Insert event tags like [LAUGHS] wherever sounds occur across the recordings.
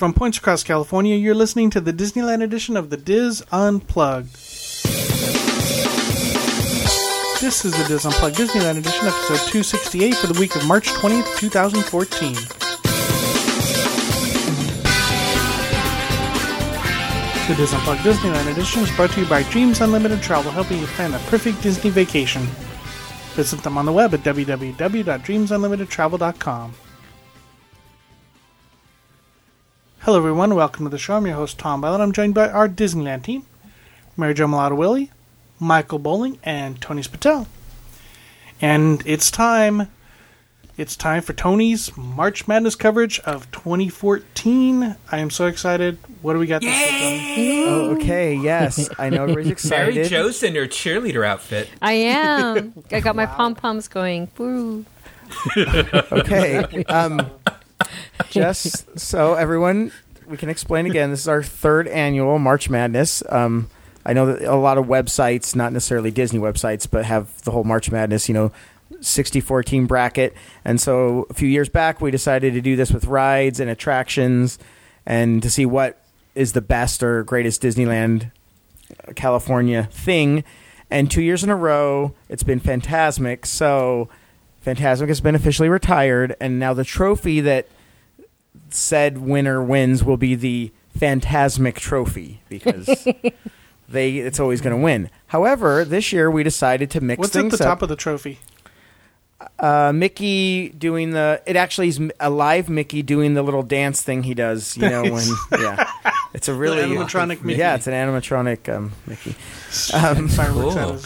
From points across California, you're listening to the Disneyland edition of the Dis Unplugged. This is the Dis Unplugged Disneyland edition, episode 268 for the week of March 20th, 2014. The Dis Unplugged Disneyland edition is brought to you by Dreams Unlimited Travel, helping you plan a perfect Disney vacation. Visit them on the web at www.dreamsunlimitedtravel.com. Hello, everyone. Welcome to the show. I'm your host, Tom Ballard. I'm joined by our Disneyland team Mary Jo Malata Willie, Michael Bowling, and Tony Spittell. And it's time. It's time for Tony's March Madness coverage of 2014. I am so excited. What do we got this week, Oh, okay, yes. I know everybody's [LAUGHS] excited. Mary excited. Jo's in her cheerleader outfit. I am. I got my pom poms going. Woo. Okay. [LAUGHS] Um, [LAUGHS] just so everyone, we can explain again, this is our third annual March Madness. Um, I know that a lot of websites, not necessarily Disney websites, but have the whole March Madness, you know, 64 team bracket. And so a few years back, we decided to do this with rides and attractions and to see what is the best or greatest Disneyland California thing. And two years in a row, it's been Fantasmic. So Fantasmic has been officially retired, and now the trophy that said winner wins will be the Fantasmic Trophy because [LAUGHS] they it's always going to win. However, this year we decided to mix What's at things the top of the trophy? uh, Mickey doing the it actually is a live Mickey doing the little dance thing he does. You know when yeah, it's a really animatronic Mickey. Yeah, it's an animatronic um, Mickey. [LAUGHS] Um, Cool.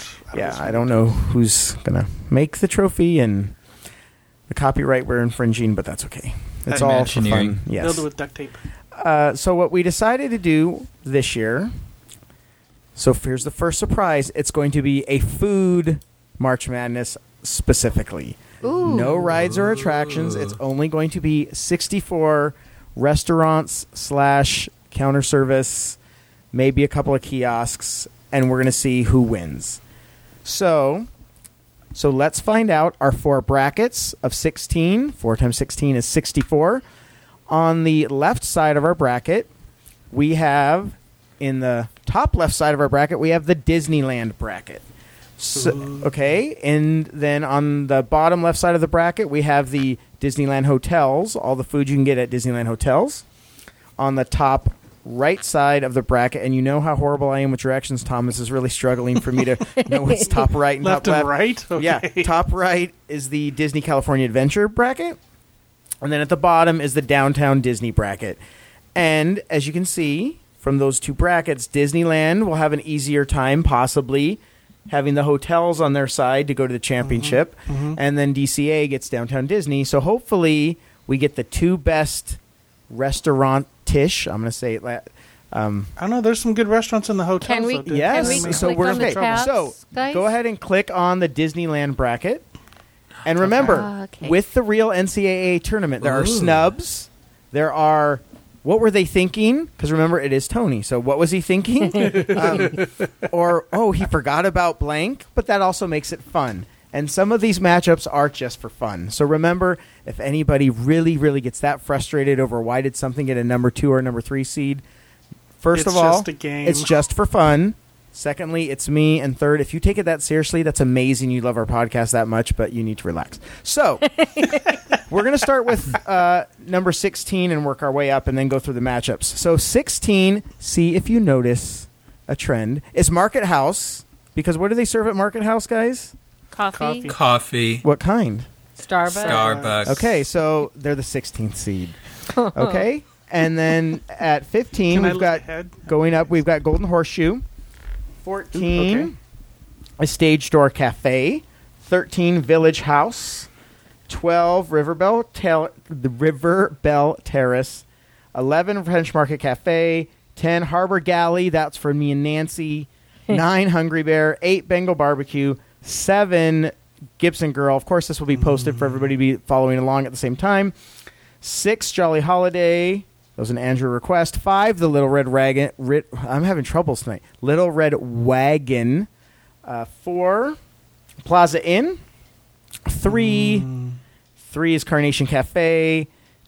Out of- out of Yeah, I don't know who's gonna make the trophy and the copyright we're infringing, but that's okay. It's all for fun. Yes. Build it with duct tape. Uh, so what we decided to do this year. So here's the first surprise. It's going to be a food March Madness specifically. Ooh. No rides or attractions. It's only going to be 64 restaurants slash counter service, maybe a couple of kiosks, and we're going to see who wins. So, so let's find out our four brackets of 16. 4 times 16 is 64. On the left side of our bracket, we have in the top left side of our bracket, we have the Disneyland bracket. So, okay, and then on the bottom left side of the bracket, we have the Disneyland hotels, all the food you can get at Disneyland hotels. On the top right side of the bracket, and you know how horrible I am with directions, Thomas is really struggling for me to know what's top right and [LAUGHS] Left top and left. right? Okay. Yeah, top right is the Disney California Adventure bracket, and then at the bottom is the Downtown Disney bracket. And as you can see from those two brackets, Disneyland will have an easier time possibly having the hotels on their side to go to the championship, mm-hmm. Mm-hmm. and then DCA gets Downtown Disney. So hopefully we get the two best restaurant-ish. I'm going to say it. la- Um, I don't know. There's some good restaurants in the hotel. Can we- so Yes. Can we so click we're on okay. So guys? go ahead and click on the Disneyland bracket. And remember, Ah, okay. with the real NCAA tournament, there are snubs. There are. What were they thinking? Because remember, it is Tony. So what was he thinking? [LAUGHS] um, or oh, he forgot about blank. But that also makes it fun. And some of these matchups are just for fun. So remember, if anybody really, really gets that frustrated over why did something get a number two or number three seed, first It's of all, just a game. it's just for fun. Secondly, it's me. And third, if you take it that seriously, that's amazing. You love our podcast that much, but you need to relax. So, [LAUGHS] we're going to start with uh, number 16 and work our way up and then go through the matchups. So, 16, see if you notice a trend, is Market House. Because what do they serve at Market House, guys? Coffee. Coffee. Coffee. What kind? Starbucks. Starbucks. Okay, so they're the 16th seed. [LAUGHS] Okay. And then at 15, Can I we've look got ahead? going up, we've got Golden Horseshoe. 14, Okay. a Stage Door Cafe. 13, Village House. 12, River Belle, Tel- the River Belle Terrace. 11, French Market Cafe. 10, Harbor Galley. That's for me and Nancy. [LAUGHS] 9, Hungry Bear. 8, Bengal Barbecue. 7, Gibson Girl. Of course, this will be posted for everybody to be following along at the same time. Six, Jolly Holiday. That was an Andrew request. Five, the Little Red Wagon. Ri- I'm having troubles tonight. Little Red Wagon. Uh, four, Plaza Inn. Three, three is Carnation Cafe.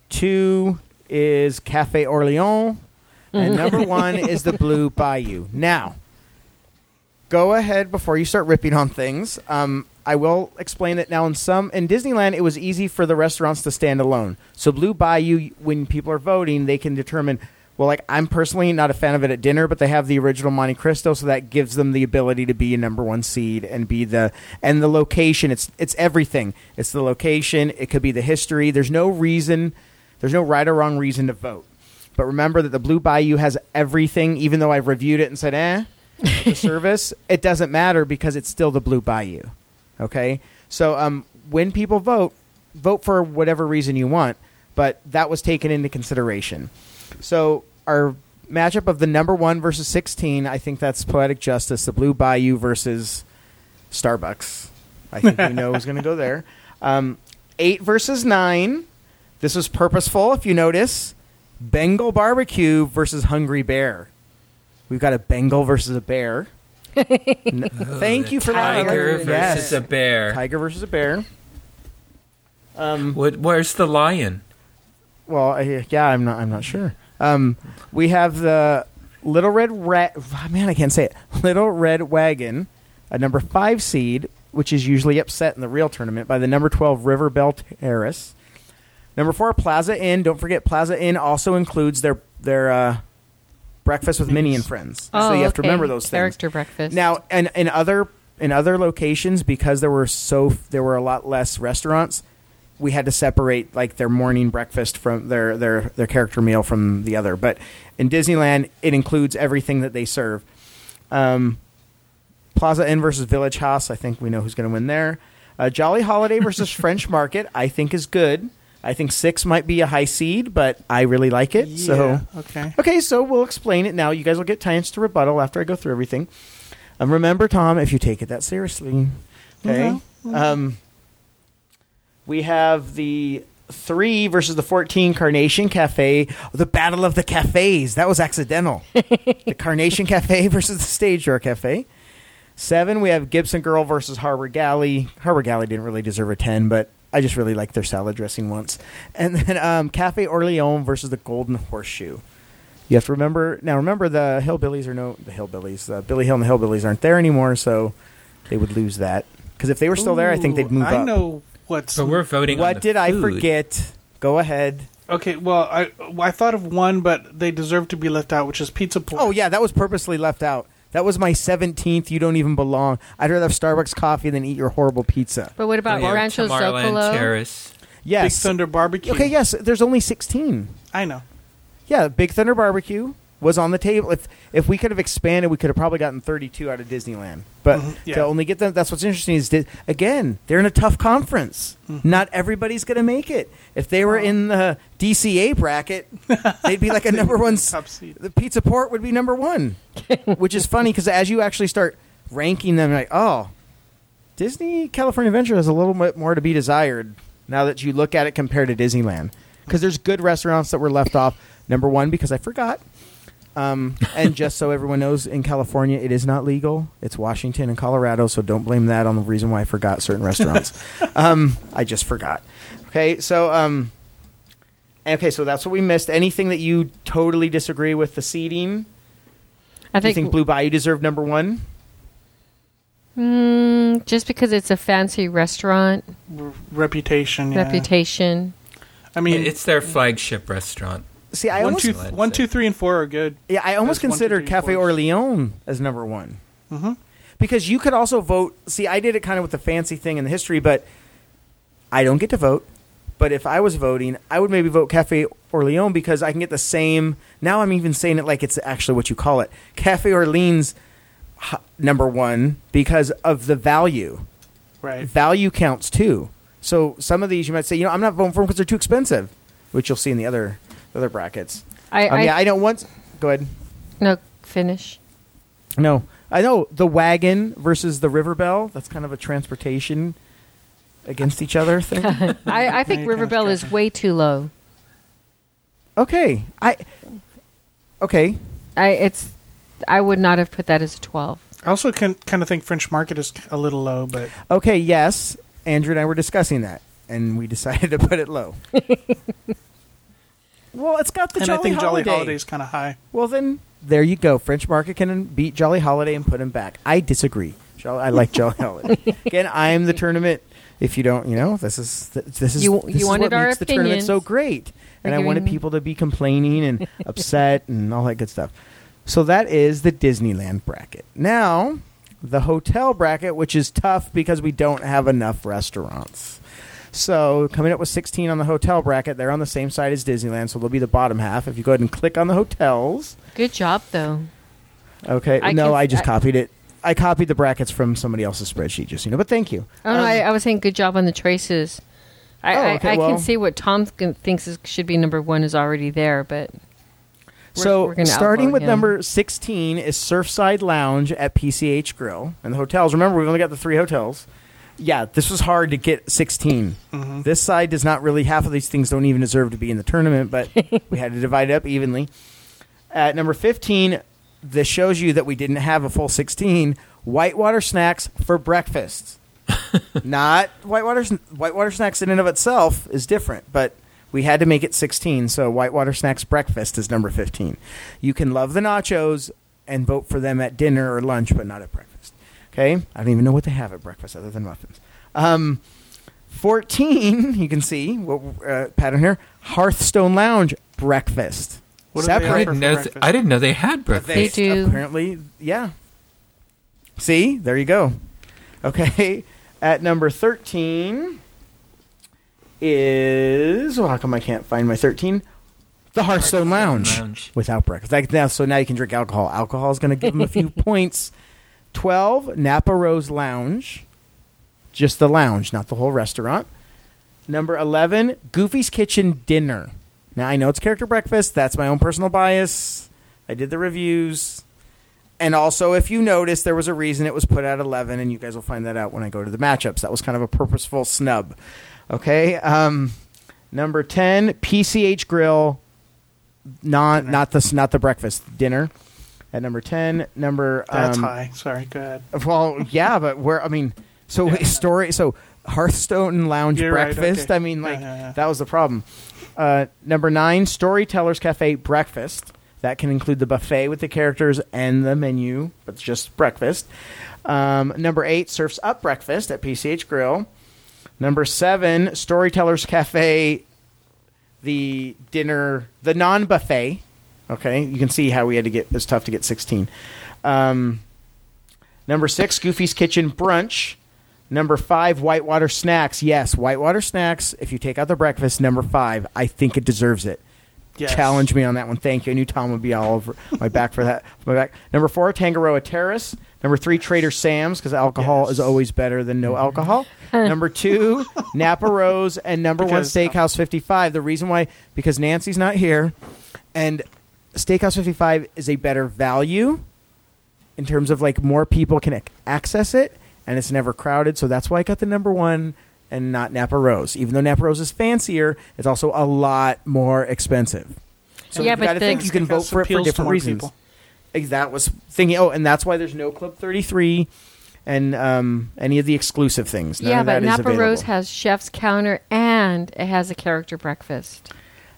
Two, is Cafe Orleans, and [LAUGHS] number one is the Blue Bayou. Now, go ahead before you start ripping on things. Um, I will explain it now. In some in Disneyland, it was easy for the restaurants to stand alone. So Blue Bayou, when people are voting, they can determine. Well, like I'm personally not a fan of it at dinner, but they have the original Monte Cristo, so that gives them the ability to be a number one seed and be the and the location. It's it's everything. It's the location. It could be the history. There's no reason. There's no right or wrong reason to vote. But remember that the Blue Bayou has everything. Even though I've reviewed it and said, "eh," the [LAUGHS] service, it doesn't matter because it's still the Blue Bayou. Okay, so um, when people vote, vote for whatever reason you want, but that was taken into consideration. So our matchup of the number one versus sixteen, I think that's poetic justice. The Blue Bayou versus Starbucks. I think we know who's going to go there. Um, eight versus nine. This was purposeful, if you notice. Bengal barbecue versus Hungry Bear. We've got a Bengal versus a bear. N- [LAUGHS] Thank you for that. Tiger versus Yes. a bear. Tiger versus a bear. Um, What? Where's the lion? well, I, yeah, I'm not. I'm not sure. Um, we have the Little Red Rat. Man, I can't say it. Little Red Wagon, a number five seed, which is usually upset in the real tournament by the number twelve River Belle Terrace. Number four, Plaza Inn. Don't forget, Plaza Inn also includes their their uh, breakfast with Minnie and friends. Oh, so you have to okay. remember those things. Character breakfast. Now, and in other in other locations, because there were so there were a lot less restaurants, we had to separate like their morning breakfast from their their their character meal from the other. But in Disneyland, it includes everything that they serve. Um, Plaza Inn versus Village House. I think we know who's going to win there. Uh, Jolly Holiday versus [LAUGHS] French Market. I think is good. I think six might be a high seed, but I really like it. So okay. Okay, so we'll explain it now. You guys will get chance to rebuttal after I go through everything. Um, remember, Tom, if you take it that seriously, okay. Um, we have the three versus the fourteen Carnation Cafe. The Battle of the Cafes. That was accidental. [LAUGHS] the Carnation Cafe [LAUGHS] versus the Stage Door Cafe. Seven, we have Gibson Girl versus Harbor Galley. Harbor Galley didn't really deserve a ten, but I just really liked their salad dressing once. And then um, Cafe Orleans versus the Golden Horseshoe. You have to remember now. Remember the hillbillies are no the hillbillies. The Billy Hill and the hillbillies aren't there anymore, so they would lose that. Because if they were still there, I think they'd move I up. know what's. But we're voting. on What the did I forget? Go ahead. Okay, well, I I thought of one, but they deserve to be left out, which is Pizza Port. Oh yeah, that was purposely left out. That was my seventeenth. You don't even belong. I'd rather have Starbucks coffee than eat your horrible pizza. but what about oh, We have Rancho Tomorrowland Zocalo? Terrace. Big Yes. Thunder Barbecue. Okay. Yes. There's only sixteen. I know. Yeah. Big Thunder Barbecue was on the table. If if we could have expanded, we could have probably gotten 32 out of Disneyland. But Mhm, yeah. to only get them, that's what's interesting. Is Di- again, they're in a tough conference. Mm-hmm. Not everybody's going to make it. If they were in the DCA bracket, they'd be like a [LAUGHS] number one. Top seed. The Pizza Port would be number one, [LAUGHS] which is funny because as you actually start ranking them, you're like, oh, Disney California Adventure has a little bit more to be desired now that you look at it compared to Disneyland. Because there's good restaurants that were left off. Number one, because I forgot. Um, and just so everyone knows, in California, it is not legal. It's Washington and Colorado, so don't blame that on the reason why I forgot certain restaurants. [LAUGHS] um, I just forgot. Okay, so um, okay, so that's what we missed. Anything that you totally disagree with the seating? I Do you think, think Blue Bayou deserved number one? mm, just because it's a fancy restaurant, R- reputation. Yeah. reputation. I mean, it's their flagship restaurant. See, I one, almost two, I'd one, say. two, three, and four are good. Yeah, I almost There's considered three, Cafe four. Orleans as number one mm-hmm. because you could also vote. See, I did it kind of with the fancy thing in the history, but I don't get to vote. But if I was voting, I would maybe vote Cafe Orleans because I can get the same. Now I'm even saying it like it's actually what you call it, Cafe Orleans number one because of the value. Right. Value counts too. So some of these you might say, you know, I'm not voting for them because they're too expensive, which you'll see in the other the other brackets. I, Um, I, yeah, I don't want. Go ahead. no finish. No, I know the wagon versus the river bell. That's kind of a transportation against each other thing. [LAUGHS] I, I think you're Riverbell is way too low. okay, I. Okay, I it's I would not have put that as a twelve. I also can kind of think French Market is a little low, but okay, yes. Andrew and I were discussing that, and we [LAUGHS] decided to put it low. [LAUGHS] Well, it's got the and Jolly I think Holiday. Jolly Holiday's kind of high. Well, then there you go. French Market can beat Jolly Holiday and put him back. I disagree. Jolly, I like Jolly Holiday. [LAUGHS] Again, I am the tournament. If you don't, you know, this is this is You- this you is wanted what our makes the tournament so great. And I wanted people to be complaining and [LAUGHS] upset and all that good stuff. So that is the Disneyland bracket. Now, the hotel bracket, which is tough because we don't have enough restaurants. So coming up with 16 on the hotel bracket, they're on the same side as Disneyland, so they'll be the bottom half. If you go ahead and click on the hotels, Good job, though. Okay. I no, can- I just I- copied it. I copied the brackets from somebody else's spreadsheet, just you know. But thank you. Oh no, Um, I, I was saying good job on the traces. I, Oh, okay, I well- can see what Tom th- thinks is, should be number one is already there, but we're- so we're starting with him. number 16 is Surfside Lounge at PCH Grill and the hotels. Remember, we've only got the three hotels. Yeah, this was hard to get 16. Mm-hmm. This side does not really. Half of these things don't even deserve to be in the tournament, but [LAUGHS] we had to divide it up evenly. At number 15, this shows you that we didn't have a full 16. Whitewater snacks for breakfast. [LAUGHS] Not whitewater. Whitewater snacks in and of itself is different, but we had to make it 16. So whitewater snacks breakfast is number 15. You can love the nachos and vote for them at dinner or lunch, but not at breakfast. Okay, I don't even know what they have at breakfast other than muffins. Um, 14, [LAUGHS] you can see what uh, pattern here. Hearthstone Lounge breakfast. What do they I Separate. offer didn't, for know breakfast? I didn't know they had breakfast. They do. Apparently, yeah. See, there you go. Okay, [LAUGHS] at number 13 is. Well, how come I can't find my 13? The Hearthstone Lounge. Lounge. Without breakfast. Like, now, so now you can drink alcohol. Alcohol is going to give them a few [LAUGHS] points. 12, Napa Rose Lounge. Just the lounge, not the whole restaurant. Number 11, Goofy's Kitchen Dinner. Now, I know it's character breakfast. That's my own personal bias. I did the reviews. And also, if you notice, there was a reason it was put at 11, and you guys will find that out when I go to the matchups. That was kind of a purposeful snub. Okay. Um, number 10, PCH Grill. Non, not the not the breakfast dinner. At number 10, number That's um, high. Sorry, go ahead. well, yeah, but where I mean, so story, so Hearthstone Lounge You're right, breakfast. okay. I mean, like Yeah, yeah, yeah. that was the problem. Uh, number nine, Storytellers Cafe breakfast. That can include the buffet with the characters and the menu, but it's just breakfast. Um, number eight, Surfs Up breakfast at PCH Grill. Number seven, Storytellers Cafe, the dinner, the non buffet. Okay, you can see how we had to get. It was tough to get sixteen. Um, Number six, Goofy's Kitchen Brunch. Number five, Whitewater Snacks. Yes, Whitewater Snacks. If you take out the breakfast, number five, I think it deserves it. Yes. Challenge me on that one. Thank you. I knew Tom would be all over my back for that. My back. Number four, Tangaroa Terrace. Number three, Trader Sam's because alcohol Yes. is always better than no alcohol. [LAUGHS] number two, Napa Rose, and number Because- one, Steakhouse 55. The reason why, because Nancy's not here, and Steakhouse 55 is a better value in terms of like more people can access it and it's never crowded. So that's why I got the number one and not Napa Rose. Even though Napa Rose is fancier, it's also a lot more expensive. So Yeah, you but got to the- think you can vote for it for different reasons. people. That was thinking. Oh, and that's why there's no Club 33 and um, any of the exclusive things. None yeah, but Napa. Rose has chef's counter and it has a character breakfast.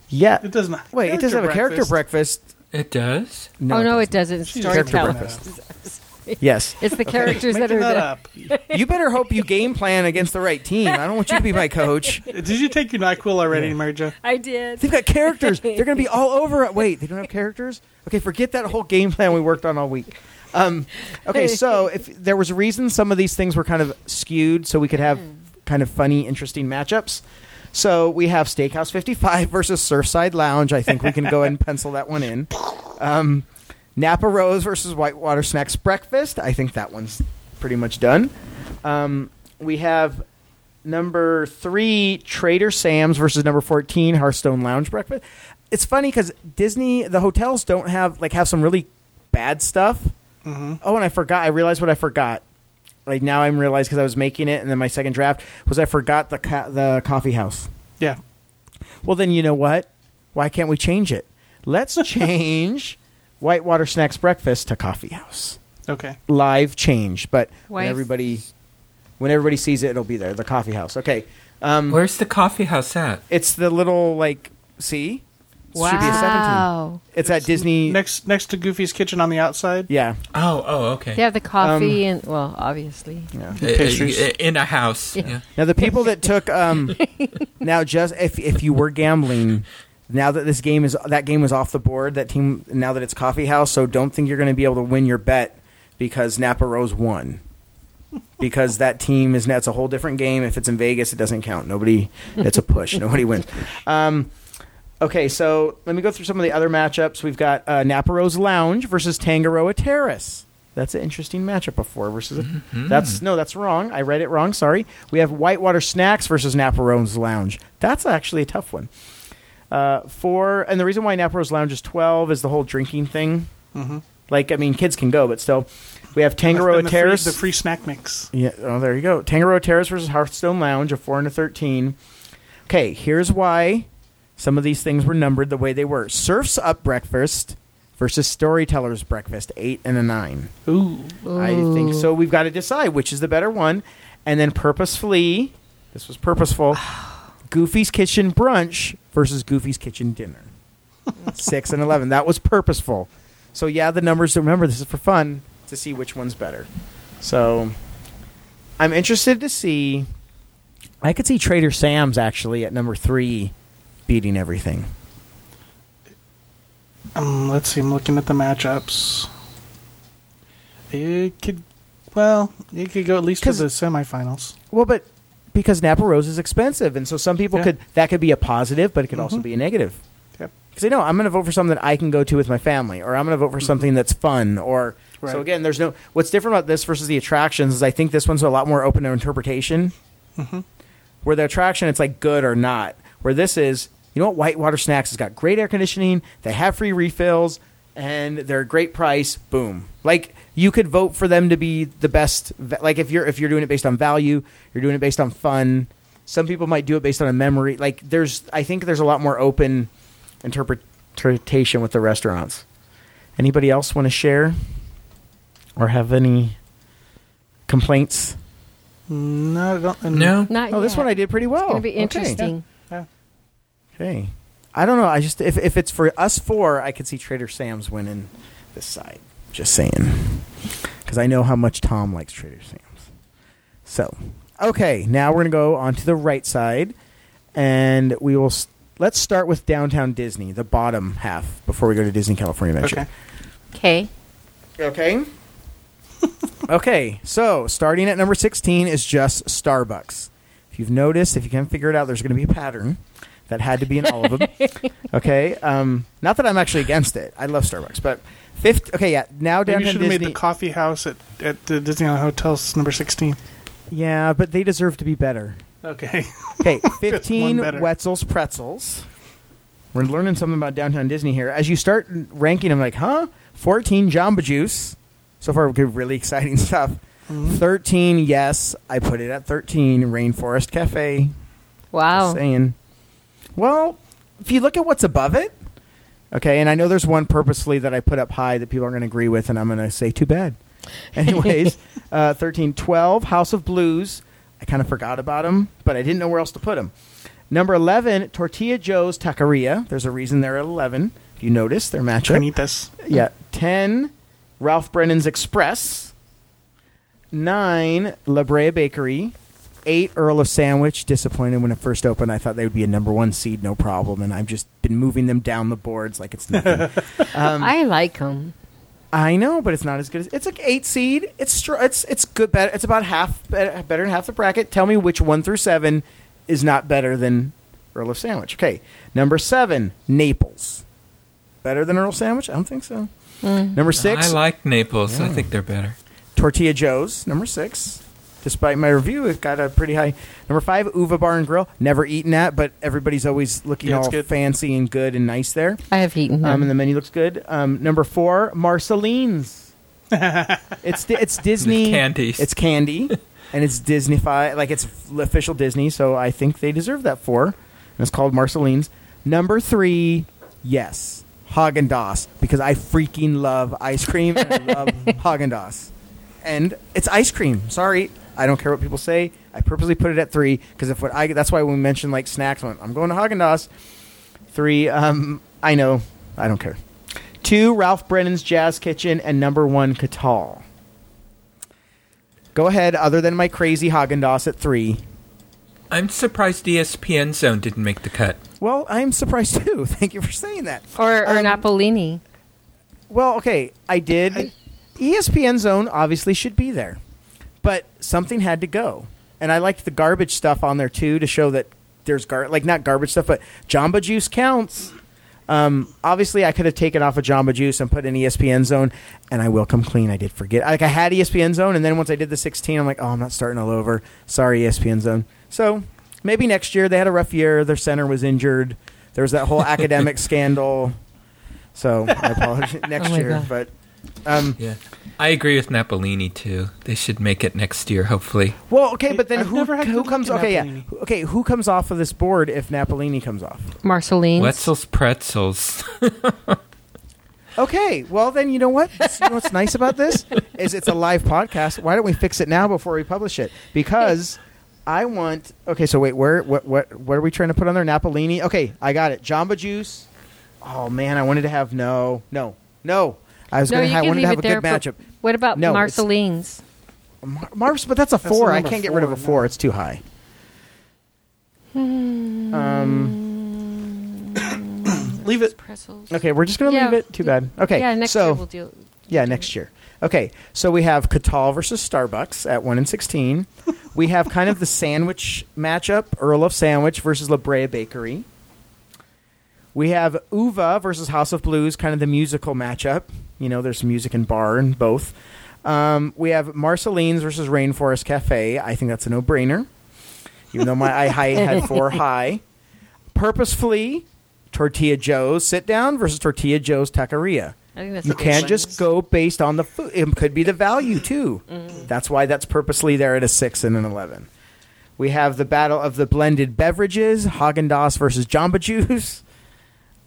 Yeah. It doesn't. Wait, it does have a character breakfast. It does. oh no, it doesn't. It's She's Character storytelling. breakfast. Yes. [LAUGHS] It's the characters that Making are that there. up. [LAUGHS] you better hope you game plan against the right team. I don't want you to be my coach. [LAUGHS] Did you take your Nyquil already, Mary Jo? I did. They've got characters. They're going to be all over it. Wait, they don't have characters? Okay, forget that whole game plan we worked on all week. Um, okay, so if there was a reason some of these things were kind of skewed so we could have kind of funny, interesting matchups. So we have Steakhouse 55 [LAUGHS] versus Surfside Lounge. I think we can go ahead and pencil that one in. Um, Napa Rose versus Whitewater Snacks Breakfast. I think that one's pretty much done. Um, we have number three, Trader Sam's versus number fourteen, Hearthstone Lounge Breakfast. It's funny because Disney, the hotels don't have like have some really bad stuff. Mm-hmm. Oh, and I forgot. I realized what I forgot. Like now I'm realized because I was making it, and then my second draft was I forgot the ca- the coffee house. Yeah. Well, then you know what? Why can't we change it? Let's [LAUGHS] change Whitewater Snacks Breakfast to Coffee House. Okay. Live change, but when everybody when everybody sees it, it'll be there. The coffee house. Okay. Um, Where's the coffee house at? it's the little like see Should be a 17. Wow. It's at Disney. Next next to Goofy's Kitchen on the outside. yeah. Oh, oh, okay. They have the coffee and well, obviously. Yeah. Uh, Pastries. uh, in a house. Yeah. Now the people that took um [LAUGHS] now just if if you were gambling now that this game is that game was off the board that team now that it's coffee house so don't think you're going to be able to win your bet because Napa Rose won because that team is that's a whole different game if it's in Vegas it doesn't count nobody it's a push nobody wins um okay so let me go through some of the other matchups we've got uh, Napa Rose Lounge versus Tangaroa Terrace that's an interesting matchup of four versus a, that's no that's wrong I read it wrong sorry we have Whitewater Snacks versus Napa Rose Lounge that's actually a tough one uh, four, and the reason why Napa Rose Lounge is twelve is the whole drinking thing. Mm-hmm. Like, I mean, kids can go, but still, we have Tangaroa the Terrace. Free, the free snack mix. yeah, oh, there you go. Tangaroa Terrace versus Hearthstone Lounge, a four and a thirteen. Okay, here's why some of these things were numbered the way they were: Surfs Up Breakfast versus Storytellers Breakfast, eight and a nine. Ooh. I think so. We've got to decide which is the better one, and then purposefully, this was purposeful. [SIGHS] Goofy's Kitchen Brunch versus Goofy's Kitchen Dinner. [LAUGHS] Six and eleven. That was purposeful. So yeah, the numbers. Remember, this is for fun to see which one's better. So I'm interested to see. I could see Trader Sam's actually at number three, beating everything. Um, let's see. I'm looking at the matchups. It could, well, it could go at least to the semifinals. Well, but because Napa Rose is expensive, and so some people Yeah. could that could be a positive, but it could also Mhm. be a negative. Yep. Because I know I'm going to vote for something that I can go to with my family, or I'm going to vote for something that's fun, or Right. so again, there's no. What's different about this versus the attractions is I think this one's a lot more open to interpretation. Mhm. Where the attraction, it's like good or not. Where this is, you know what, Whitewater Snacks has got great air conditioning. They have free refills, and they're a great price. Boom. Like you could vote for them to be the best. Like if you're if you're doing it based on value, you're doing it based on fun. Some people might do it based on a memory. Like there's, I think there's a lot more open interpretation with the restaurants. Anybody else want to share or have any complaints? No, I don't, and No. Not Oh, this one I did pretty well. It's going to be interesting. Okay. I don't know. I just if if it's for us four, I could see Trader Sam's winning this side. Just saying, because I know how much Tom likes Trader Sam's. So, okay, now we're gonna go on to the right side, and we will. s- Let's start with downtown Disney, the bottom half, before we go to Disney California Adventure. Okay. Okay. Okay. [LAUGHS] okay, so starting at number 16 is just Starbucks. If you've noticed, if you can figure it out, there's going to be a pattern that had to be in all of them. [LAUGHS] okay, um, not that I'm actually against it. I love Starbucks, but fifth. Okay, yeah. Now Maybe you downtown should have made the coffee house at, at the Disneyland Hotel's number 16. yeah, but they deserve to be better. Okay. Okay, [LAUGHS] 15 better. Wetzel's Pretzels. We're learning something about downtown Disney here. As you start ranking them, like, huh? 14 Jamba Juice. So far, good, really exciting [LAUGHS] stuff. Mm-hmm. 13, yes, I put it at 13. Rainforest Cafe. Wow. Just saying. Well, if you look at what's above it, okay, and I know there's one purposely that I put up high that people aren't going to agree with, and I'm going to say too bad. [LAUGHS] Anyways, uh, 13, 12, House of Blues. I kind of forgot about them, but I didn't know where else to put them. Number 11, Tortilla Joe's Taqueria. There's a reason they're at 11. If you notice, their matchup. Carnitas. Yeah. 10, Ralph Brennan's Express. 9, La Brea Bakery. 8, Earl of Sandwich. Disappointed when it first opened. I thought they would be a number one seed, no problem. And I've just been moving them down the boards like it's nothing. [LAUGHS] um, I like them. I know, but it's not as good as it's like eight seed. It's str- it's it's good. Better. It's about half better, better than half the bracket. Tell me which one through seven is not better than Earl of Sandwich. Okay, number seven, Naples. Better than Earl of Sandwich? I don't think so. Number six, I like Naples. I think they're better. Tortilla Joe's. Number six. Despite my review, it got a pretty high. Number five, Uva Bar and Grill. Never eaten that, but everybody's always looking Yeah, it's all good. fancy and good and nice there. I have eaten them. Um, and the menu looks good. Um, number four, Marceline's. [LAUGHS] it's di- it's Disney candies. It's candy, [LAUGHS] and it's Disneyfied. Like it's official Disney, so I think they deserve that four. And it's called Marceline's. Number three, yes, Haagen Dazs because I freaking love ice cream and I love [LAUGHS] Haagen Dazs, and it's ice cream. Sorry, I don't care what people say. I purposely put it at three because if what I that's why when we mentioned like snacks, I went, I'm going to Haagen Dazs. Three, um, I know. I don't care. Two, Ralph Brennan's Jazz Kitchen, and number one, Catal. Go ahead. Other than my crazy Haagen Dazs at three. I'm surprised ESPN Zone didn't make the cut. Well, I'm surprised too. [LAUGHS] Thank you for saying that. Or, or Um, Napolini. Well, okay, I did. E ESPN Zone obviously should be there, but something had to go, and I liked the garbage stuff on there too to show that there's gar like not garbage stuff, but Jamba Juice counts. Um, obviously, I could have taken off a Jamba Juice and put in ESPN Zone, and I will come clean. I did forget. Like I had ESPN Zone, and then once I did the 16, I'm like, oh, I'm not starting all over. Sorry, ESPN Zone. So maybe next year they had a rough year. Their center was injured. There was that whole [LAUGHS] academic scandal. So I apologize next Oh year, God. but um, Yeah. I agree with Napolini too. They should make it next year, hopefully. well, okay, but then I've who, never had who comes? Okay, yeah, Napolini. Who- okay, who comes off of this board if Napolini comes off? Marcelines. Wetzel's Pretzels. [LAUGHS] Okay, well then you know what? you know what's nice about this [LAUGHS] is it's a live podcast. Why don't we fix it now before we publish it? Because I want. Okay, so wait, where what what what are we trying to put on there? Napolini. Okay, I got it. Jamba Juice. Oh man, I wanted to have no, no, no. I was no, gonna you have, can wanted leave to have it a there. good matchup. What about No, Marcelines? Mar- Mars, but that's a That's four. the I can't get rid of a four, four. no. It's too high. Um. [COUGHS] Leave it. Pretzels. Okay, we're just gonna Yeah. leave it. Too bad. Okay. Yeah, next so year we'll do. yeah, next year. Okay, so we have Catal versus Starbucks at one and sixteen. we have kind of the sandwich matchup: Earl of Sandwich versus La Brea Bakery. We have Uva versus House of Blues, kind of the musical matchup. You know, there's music and bar in both. Um, we have Marceline's versus Rainforest Cafe. I think that's a no-brainer, even though my eye height had four [LAUGHS] high. Purposefully, Tortilla Joe's sit down versus Tortilla Joe's Taqueria. I think that's You a good can't just go based on the food. It could be the value too. That's why that's purposely there at a six and an eleven. We have the battle of the blended beverages: Haagen Dazs versus Jamba Juice,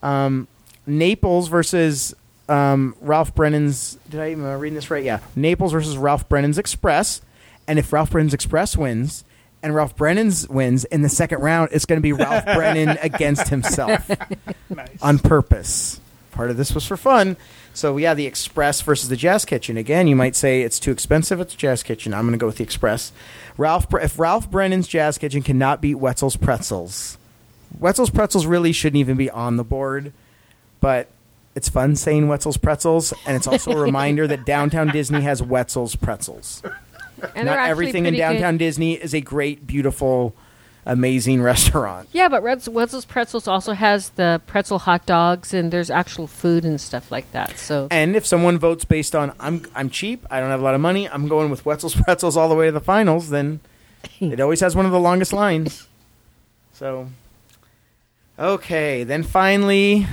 um, Naples versus um, Ralph Brennan's. Did I even reading this right? Yeah, Naples versus Ralph Brennan's Express. And if Ralph Brennan's Express wins, and Ralph Brennan's wins in the second round, it's going to be Ralph [LAUGHS] Brennan against himself [LAUGHS] Nice. on purpose. Part of this was for fun. So yeah, the Express versus the Jazz Kitchen. Again, you might say it's too expensive at the Jazz Kitchen. I'm going to go with the Express. Ralph, if Ralph Brennan's Jazz Kitchen cannot beat Wetzel's Pretzels, Wetzel's Pretzels really shouldn't even be on the board. But it's fun saying Wetzel's Pretzels, and it's also a [LAUGHS] reminder that Downtown Disney has Wetzel's Pretzels. And Not everything in pretty good. Downtown Disney is a great, beautiful, amazing [LAUGHS] restaurant. Yeah, but Red's, Wetzel's Pretzels also has the pretzel hot dogs, and there's actual food and stuff like that. So And if someone votes based on I'm I'm cheap, I don't have a lot of money, I'm going with Wetzel's [LAUGHS] Pretzels all the way to the finals, then it always has one of the longest lines. So Okay, then finally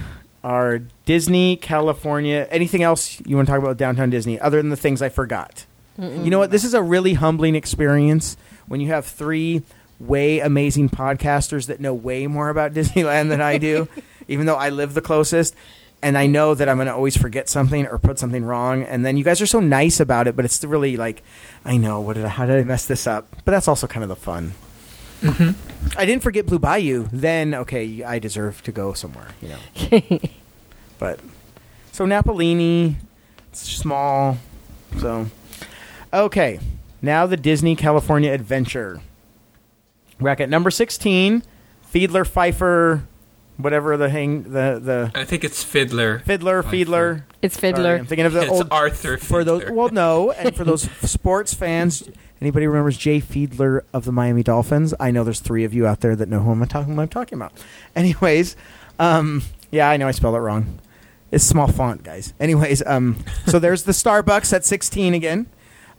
our Disney California. Anything else you want to talk about downtown Disney other than the things I forgot? You know what? This is a really humbling experience when you have three way amazing podcasters that know way more about [LAUGHS] Disneyland than I do, [LAUGHS] even though I live the closest. And I know that I'm going to always forget something or put something wrong. And then you guys are so nice about it, but it's really like, I know, what did I, how did I mess this up? But that's also kind of the fun. Mm-hmm. I didn't forget Blue Bayou. Then, okay, I deserve to go somewhere, you know. [LAUGHS] but so Napolini, it's small. So okay, now the Disney California Adventure. Bracket number sixteen, Fiedler Pfeiffer, whatever the hang the the I think it's Fiddler. Fiddler Pfeiffer. Fiedler. it's Sorry, Fiddler. I'm thinking of the It's old Arthur for those. Well, no, and for those [LAUGHS] sports fans, anybody remembers Jay Fiedler of the Miami Dolphins? I know there's three of you out there that know who I'm talking, who I'm talking about. [LAUGHS] Anyways, um, yeah, I know I spelled it wrong. It's small font, guys. Anyways, um, so [LAUGHS] there's the Starbucks at 16 again.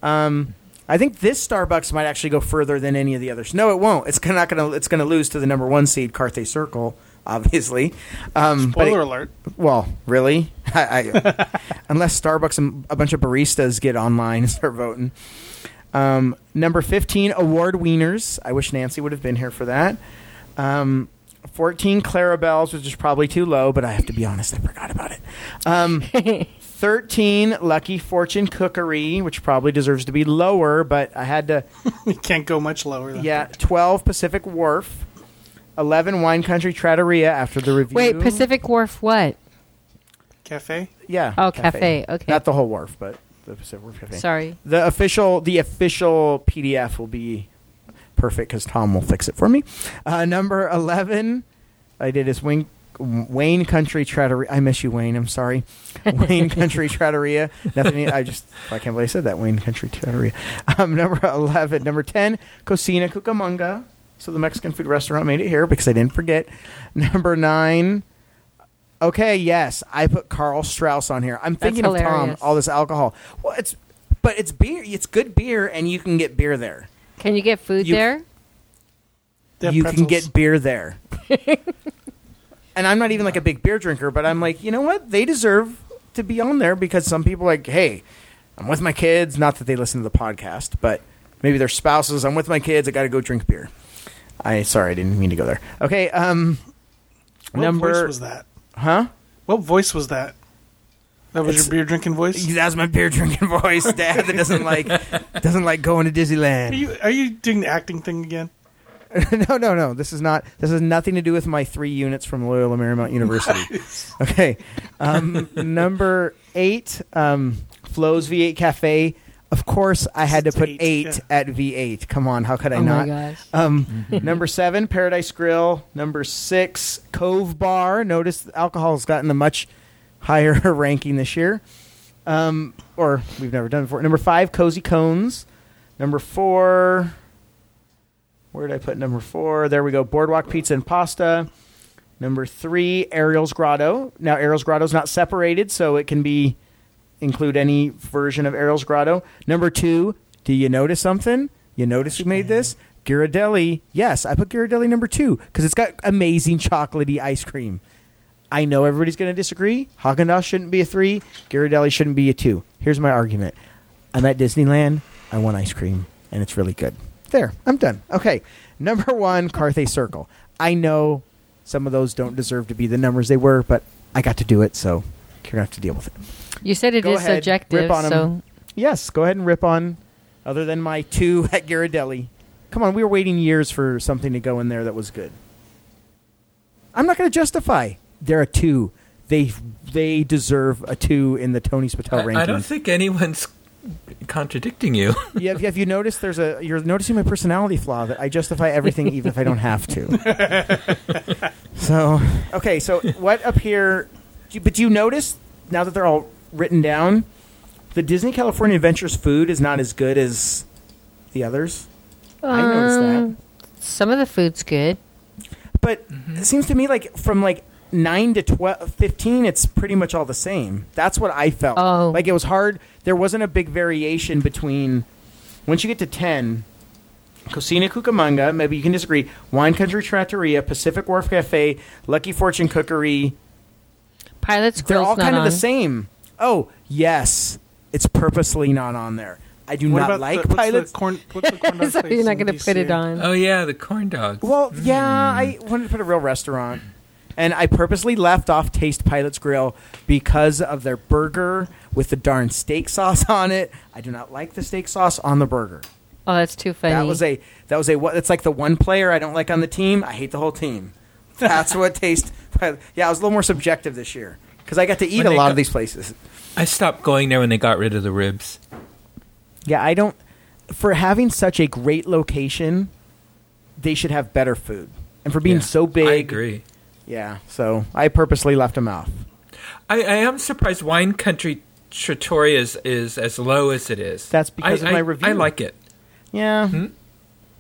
Um, I think this Starbucks might actually go further than any of the others. No, it won't. It's not gonna. It's gonna lose to the number one seed, Carthay Circle, obviously. Um, but it- Spoiler alert. well, really? [LAUGHS] I, I, unless Starbucks and a bunch of baristas get online and start voting. Um, number 15, Award Wieners. I wish Nancy would have been here for that. Um, 14, Clarabelle's, which is probably too low, but I have to be honest, I forgot about it. Um, [LAUGHS] 13, Lucky Fortune Cookery, which probably deserves to be lower, but I had to. [LAUGHS] You can't go much lower. Than Yeah, 12 Pacific Wharf. 11 Wine Country Trattoria after the review. Wait, Pacific Wharf what? Cafe. Yeah. Oh, cafe, okay. Not the whole wharf, but the Pacific. Sorry. The official the official PDF will be perfect because Tom will fix it for me. Uh, number eleven, I did is Wayne Wayne Country Trattoria. I miss you, Wayne. I'm sorry, [LAUGHS] Wayne Country Trattoria. Nothing. I just I can't believe I said that Wayne Country Trattoria. Um, number eleven, number ten, Cocina Cucamonga. So the Mexican food restaurant made it here because I didn't forget. Number nine. Okay, yes, I put Karl Strauss on here. I'm thinking of Tom. hilarious. All this alcohol. Well, it's but it's beer. It's good beer, and you can get beer there. Can you get food You- there? They have you pretzels. can get beer there. [LAUGHS] and I'm not even like a big beer drinker, but I'm like, you know what? They deserve to be on there because some people are like, hey, I'm with my kids. Not that they listen to the podcast, but maybe their spouses. I'm with my kids. I got to go drink beer. I sorry, I didn't mean to go there. Okay, um, What number voice was that? Huh? What voice was that? That was It's- your beer drinking voice. [LAUGHS] That's my beer drinking voice, [LAUGHS] Dad. That doesn't like [LAUGHS] doesn't like going to Are Disneyland. you are you doing the acting thing again? no, no, no. This is not. This has nothing to do with my three units from Loyola Marymount University. Okay. Um, number eight, um, Flo's V8 Cafe. Of course, I had to put eight, eight yeah. at V8. Come on, how could I oh not? my gosh. Um, [LAUGHS] number seven, Paradise Grill. Number six, Cove Bar. Notice alcohol has gotten a much higher [LAUGHS] ranking this year, um, or we've never done before. Number five, Cozy Cones. Number four, where did I put number four? There we go. Boardwalk Pizza and Pasta. Number three, Ariel's Grotto. Now Ariel's Grotto is not separated, so it can be include any version of Ariel's Grotto. Number two, do you notice something? You notice who made this? Ghirardelli. Yes, I put Ghirardelli number two because it's got amazing chocolatey ice cream. I know everybody's going to disagree. Haagen Dazs shouldn't be a three. Ghirardelli shouldn't be a two. Here's my argument. I'm at Disneyland. I want ice cream, and it's really good. There, I'm done. Okay, number one, Carthay Circle. I know some of those don't deserve to be the numbers they were, but I got to do it, so you're gonna have to deal with it. You said it is Go ahead, subjective, rip on 'em. so Yes, go ahead and rip on. Other than my two [LAUGHS] at Ghirardelli, come on, we were waiting years for something to go in there that was good. I'm not going to justify. They're a two. They they deserve a two in the Tony Spittell I, rankings. I don't think anyone's contradicting you. [LAUGHS] yeah, have, have you noticed? There's a you're noticing my personality flaw that I justify everything even if I don't have to. [LAUGHS] so okay, so what up here? You- But do you notice now that they're all written down, the Disney California Adventures food is not as good as the others. I noticed that. Um, some of the food's good. But it seems to me like from like 9 to 12, 15, it's pretty much all the same. That's what I felt. Oh. Like it was hard. There wasn't a big variation between. Once you get to 10, Cocina Cucamonga, maybe you can disagree, Wine Country Trattoria, Pacific Wharf Cafe, Lucky Fortune Cookery, Pilot's they're all kind of the same. Oh, yes. It's purposely not on there. I do What not about like the, what's pilots. The corn, what's the corn dog [LAUGHS] so place you're not in going to put DC? it on. Oh yeah, the corn dogs. Well, mm. yeah, I wanted to put a real restaurant. And I purposely left off Taste Pilot's Grill because of their burger with the darn steak sauce [LAUGHS] on it. I do not like the steak sauce on the burger. Oh, that's too funny. That was a that was a what it's like the one player I don't like on the team. I hate the whole team. That's what Taste. Yeah, I was a little more subjective this year because I got to eat When a they lot got- of these places. I stopped going there when they got rid of the ribs. Yeah, I don't. For having such a great location, they should have better food. And for being Yeah, so big, I agree. Yeah, so I purposely left them off. I, I am surprised Wine Country Trattoria is, is as low as it is. That's because I, of my I- review. I like it, Yeah, Hmm?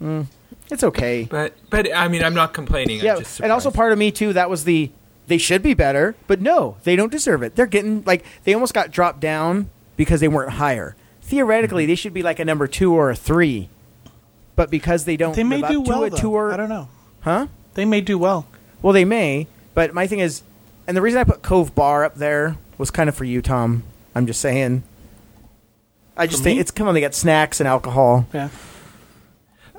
Mm, it's okay. but but I mean I'm not complaining. yeah, I'm just and also part of me too. That was the they should be better, but no, they don't deserve it. They're getting like they almost got dropped down because they weren't higher. Theoretically, Mm-hmm. they should be like a number two or a three, but because they don't, They may do up to well a though. two or I don't know. huh? They may do well. Well, they may, but my thing is, and the reason I put Cove Bar up there was kind of for you, Tom. I'm just saying. I just For think me? it's come on. They got snacks and alcohol. Yeah.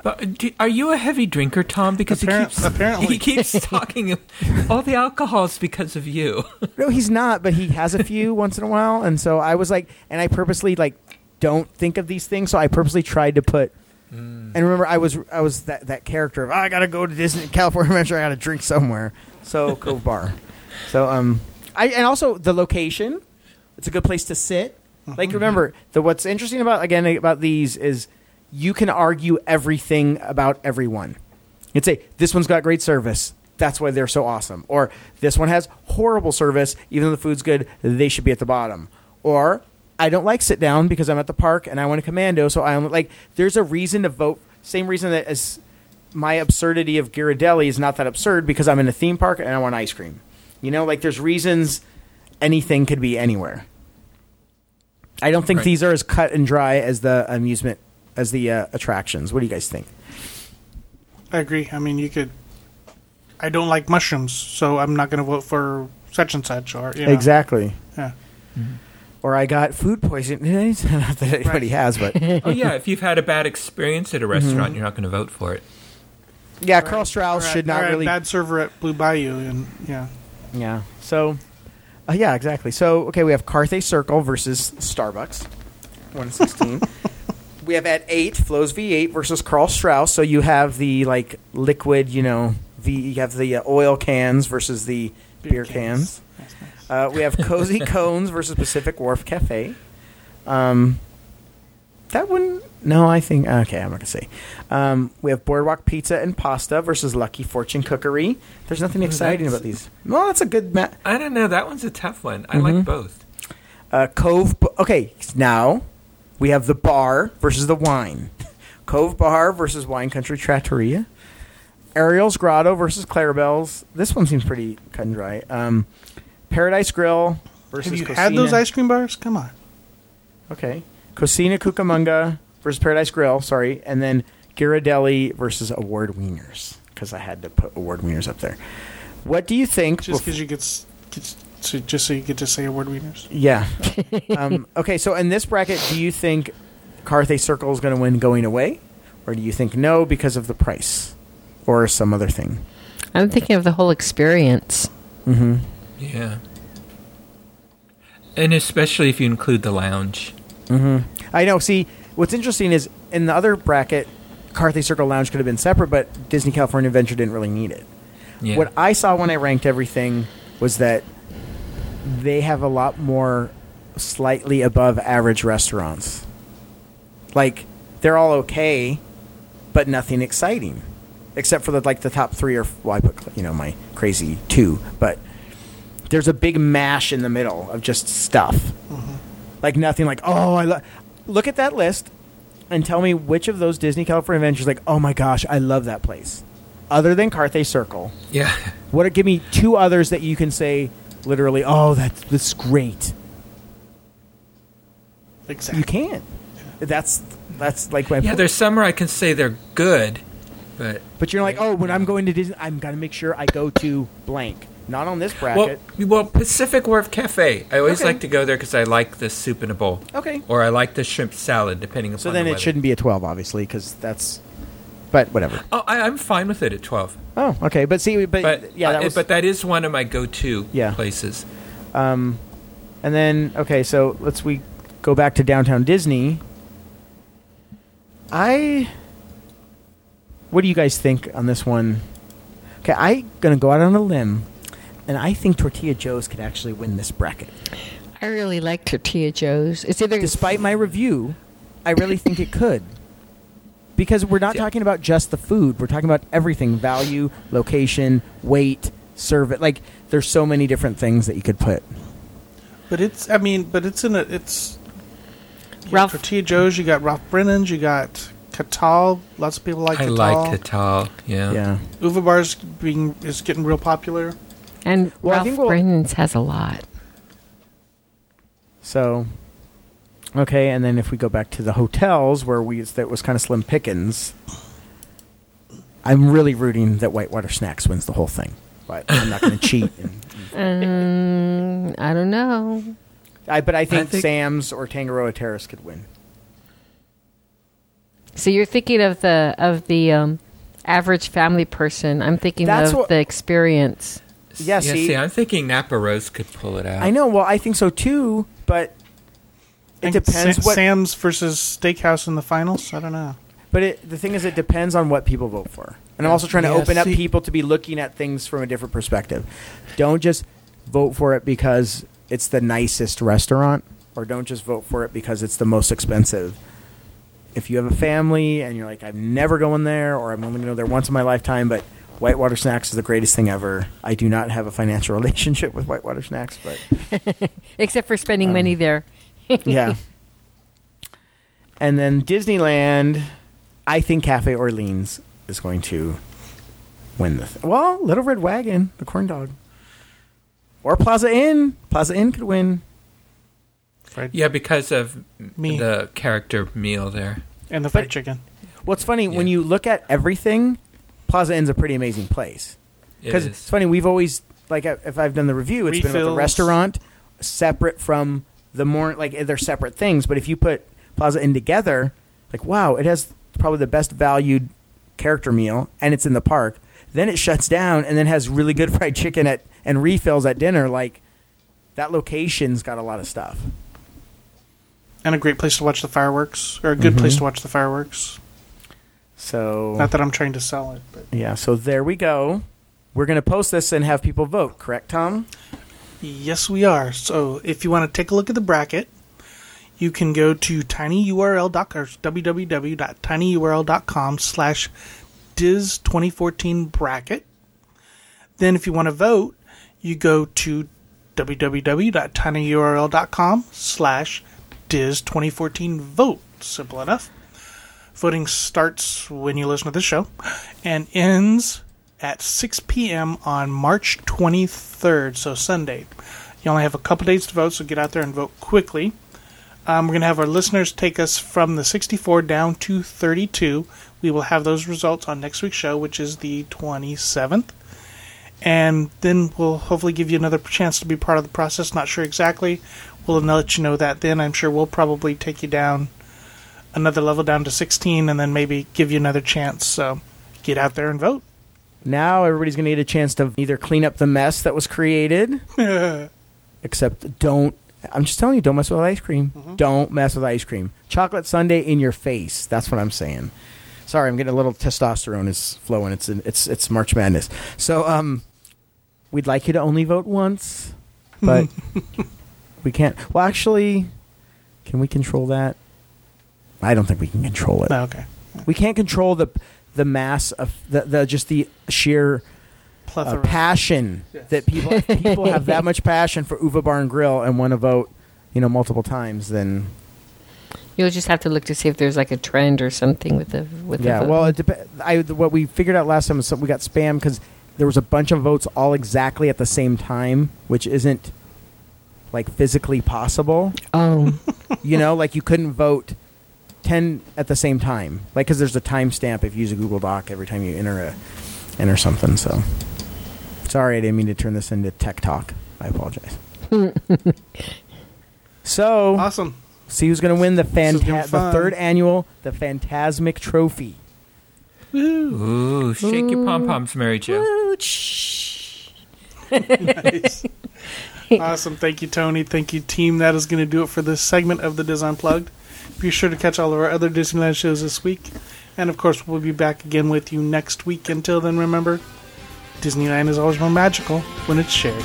Uh, do, are you a heavy drinker, Tom? Because Apparent- he keeps apparently. he keeps [LAUGHS] talking all the alcohols because of you. [LAUGHS] No, he's not, but he has a few [LAUGHS] once in a while, and so I was like, and I purposely like don't think of these things, so I purposely tried to put mm. And remember, I was I was that, that character of "Oh, I gotta go to Disney California Adventure. I gotta drink somewhere. So Cove Bar. So um, I and also the location. It's a good place to sit. Like mm-hmm. remember, the what's interesting about again about these is you can argue everything about everyone. You'd say this one's got great service. That's why they're so awesome. Or this one has horrible service. Even though the food's good, they should be at the bottom. Or I don't like sit down because I'm at the park and I want a commando. So I only like. There's a reason to vote. Same reason that as my absurdity of Ghirardelli is not that absurd because I'm in a theme park and I want ice cream. You know, like there's reasons anything could be anywhere. I don't think Right. these are as cut and dry as the amusement as the uh, attractions. What do you guys think? I agree. I mean, you could. I don't like mushrooms, so I'm not going to vote for such and such. Or you know. Exactly. Yeah. Or I got food poisoning. [LAUGHS] not that anybody has, but [LAUGHS] oh yeah, if you've had a bad experience at a restaurant, you're not going to vote for it. yeah, Karl Strauss Or should not really. bad server at Blue Bayou, and yeah. Yeah. So, uh, yeah, exactly. So, okay, we have Carthay Circle versus Starbucks, one sixteen. [LAUGHS] we have at eight Flo's V eight versus Karl Strauss. So you have the like liquid, you know, V. You have the uh, oil cans versus the beer, cans. That's nice. Uh, we have Cozy [LAUGHS] Cones versus Pacific Wharf Cafe. Um, that one, no, I think okay. I'm not gonna say. Um, we have Boardwalk Pizza and Pasta versus Lucky Fortune Cookery. There's nothing exciting that's- about these. Well, that's a good match. I don't know. That one's a tough one. I Mhm. like both. Uh, Cove. Okay, now we have the bar versus the wine. [LAUGHS] Cove Bar versus Wine Country Trattoria. Ariel's Grotto versus Clarabelle's. This one seems pretty cut and dry. Um, Paradise Grill versus Have you had those ice cream bars? Come on. Okay. Cocina Cucamonga versus Paradise Grill, sorry. And then Ghirardelli versus Award Wieners, because I had to put Award Wieners up there. What do you think? Just bef- because you get, s- get so just so you get to say award winners. yeah. [LAUGHS] um, okay, so in this bracket, do you think Carthay Circle is going to win going away? Or do you think no because of the price? Or some other thing? I'm thinking of the whole experience. Mm-hmm. Yeah. And especially if you include the lounge. Mm-hmm. I know. See, what's interesting is in the other bracket, Carthay Circle Lounge could have been separate, but Disney California Adventure didn't really need it. Yeah. What I saw when I ranked everything was that they have a lot more slightly above average restaurants. Like they're all okay, but nothing exciting, except for the like the top three or well, I put you know my crazy two, but there's a big mash in the middle of just stuff, mm-hmm. like nothing. Like oh, I lo-. look at that list and tell me which of those Disney California Adventures like oh my gosh, I love that place, other than Carthay Circle. yeah. What? Give me two others that you can say literally. Oh, that's that's great. Exactly. You can't. That's that's like my. Yeah, there's some where I can say they're good, but but you're like, oh, when I'm going to Disney, I'm gonna make sure I go to blank. Not on this bracket. well, Pacific Wharf Cafe. I always Okay. like to go there because I like the soup in a bowl, okay. or I like the shrimp salad, depending upon. So then the it weather. shouldn't be a 12, obviously, because that's. But whatever. Oh, I, I'm fine with it at twelve. Oh, okay. But see, but, But yeah, that uh, was. but that is one of my go-to Yeah. places. um, and then okay, so let's we go back to downtown Disney. I. What do you guys think on this one? Okay, I'm gonna go out on a limb, and I think Tortilla Joe's could actually win this bracket. I really like Tortilla Joe's. It's either Despite my review, I really think it could. Because we're not Yeah. talking about just the food. We're talking about everything value, location, weight, serve it. Like, there's so many different things that you could put. But it's, I mean, but it's in a, it's. you Ralph- Tortilla Joe's, you got Ralph Brennan's, you got Catal. Lots of people like I Catal. like Catal. Yeah. Yeah. Uva Bars being is getting real popular. and Well, Ralph think we'll- Brennan's has a lot. So, okay, and then if we go back to the hotels where we that was kind of slim pickings, I'm really rooting that Whitewater Snacks wins the whole thing, but I'm not going to cheat. And, [LAUGHS] Um, I don't know. I, but I think, think- Sam's or Tangaroa Terrace could win. So you're thinking of the of the um, average family person. I'm thinking That's of what- the experience. Yeah, see- see, I'm thinking Napa Rose could pull it out. I know. Well, I think so too, but it depends Sa- what. Sam's versus Steakhouse in the finals. I don't know. But it, the thing is, it depends on what people vote for. And I'm also trying to Yeah, open up people to be looking at things from a different perspective. Don't just vote for it because it's the nicest restaurant, or don't just vote for it because it's the most expensive. If you have a family and you're like, I'm never going there, or I'm only going to go there once in my lifetime, but Whitewater Snacks is the greatest thing ever. I do not have a financial [LAUGHS] relationship with Whitewater Snacks, but [LAUGHS] Except for spending Um, money there. [LAUGHS] yeah. And then Disneyland, I think Cafe Orleans is going to win the. Th- well, Little Red Wagon, the corn dog, or Plaza Inn. Plaza Inn could win. Fried Yeah, because of Me. the character meal there. and the fried chicken. What's funny when you look at everything, Plaza Inn's a pretty amazing place. Because is. it's funny, we've always like if I've done the review, it's been like a restaurant separate from the more like they're separate things. But if you put Plaza Inn together, like wow, it has probably the best valued character meal, and it's in the park. Then it shuts down, and then has really good [LAUGHS] fried chicken at and refills at dinner. Like that location's got a lot of stuff. And a great place to watch the fireworks, or a good place Mhm. to watch the fireworks. So Not that I'm trying to sell it, but yeah, so there we go. We're gonna post this and have people vote. Correct, Tom? Yes, we are. So if you want to take a look at the bracket, you can go to tinyurl.com slash diz 2014 bracket. Then if you want to vote, you go to www.tinyurl.com slash diz 2014 vote. Simple enough. Voting starts when you listen to this show and ends at 6 p.m. on March 23rd, so Sunday. You only have a couple days to vote, so get out there and vote quickly. Um, we're going to have our listeners take us from the 64 down to 32. We will have those results on next week's show, which is the 27th. And then we'll hopefully give you another chance to be part of the process. Not sure exactly. We'll let you know that then. I'm sure we'll probably take you down another level down to 16 and then maybe give you another chance. So get out there and vote. Now everybody's going to get a chance to either clean up the mess that was created, [LAUGHS] except don't. I'm just telling you, don't mess with ice cream. Don't mess with ice cream. Chocolate sundae in your face. That's what I'm saying. Sorry, I'm getting a little testosterone is flowing. It's it's it's March Madness. So um, we'd like you to only vote once, but [LAUGHS] we can't. Well, actually, can we control that? I don't think we can control it. No, okay. We can't control the the mass of the, the just the sheer uh, passion Yes. that people if people have that much passion for Uva Bar and Grill and want to vote, you know, multiple times. Then You'll just have to look to see if there's like a trend or something with the with yeah. the. Well, it dep- I what we figured out last time was we got spam because there was a bunch of votes all exactly at the same time, which isn't like physically possible. oh, you know, like you couldn't vote. 10 at the same time like because there's a timestamp if you use a google doc every time you enter a enter something so sorry i didn't mean to turn this into tech talk i apologize [LAUGHS] so Awesome. see who's going to win the This is gonna be fanta- the third annual the Fantasmic trophy Ooh, shake your pom poms, Mary Jo. [LAUGHS] Nice. [LAUGHS] awesome. Thank you, Tony. Thank you, team. That is going to do it for this segment of the Dis Unplugged. Be sure to catch all of our other Disneyland shows this week. And of course, we'll be back again with you next week. Until then, remember Disneyland is always more magical when it's shared.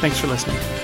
Thanks for listening.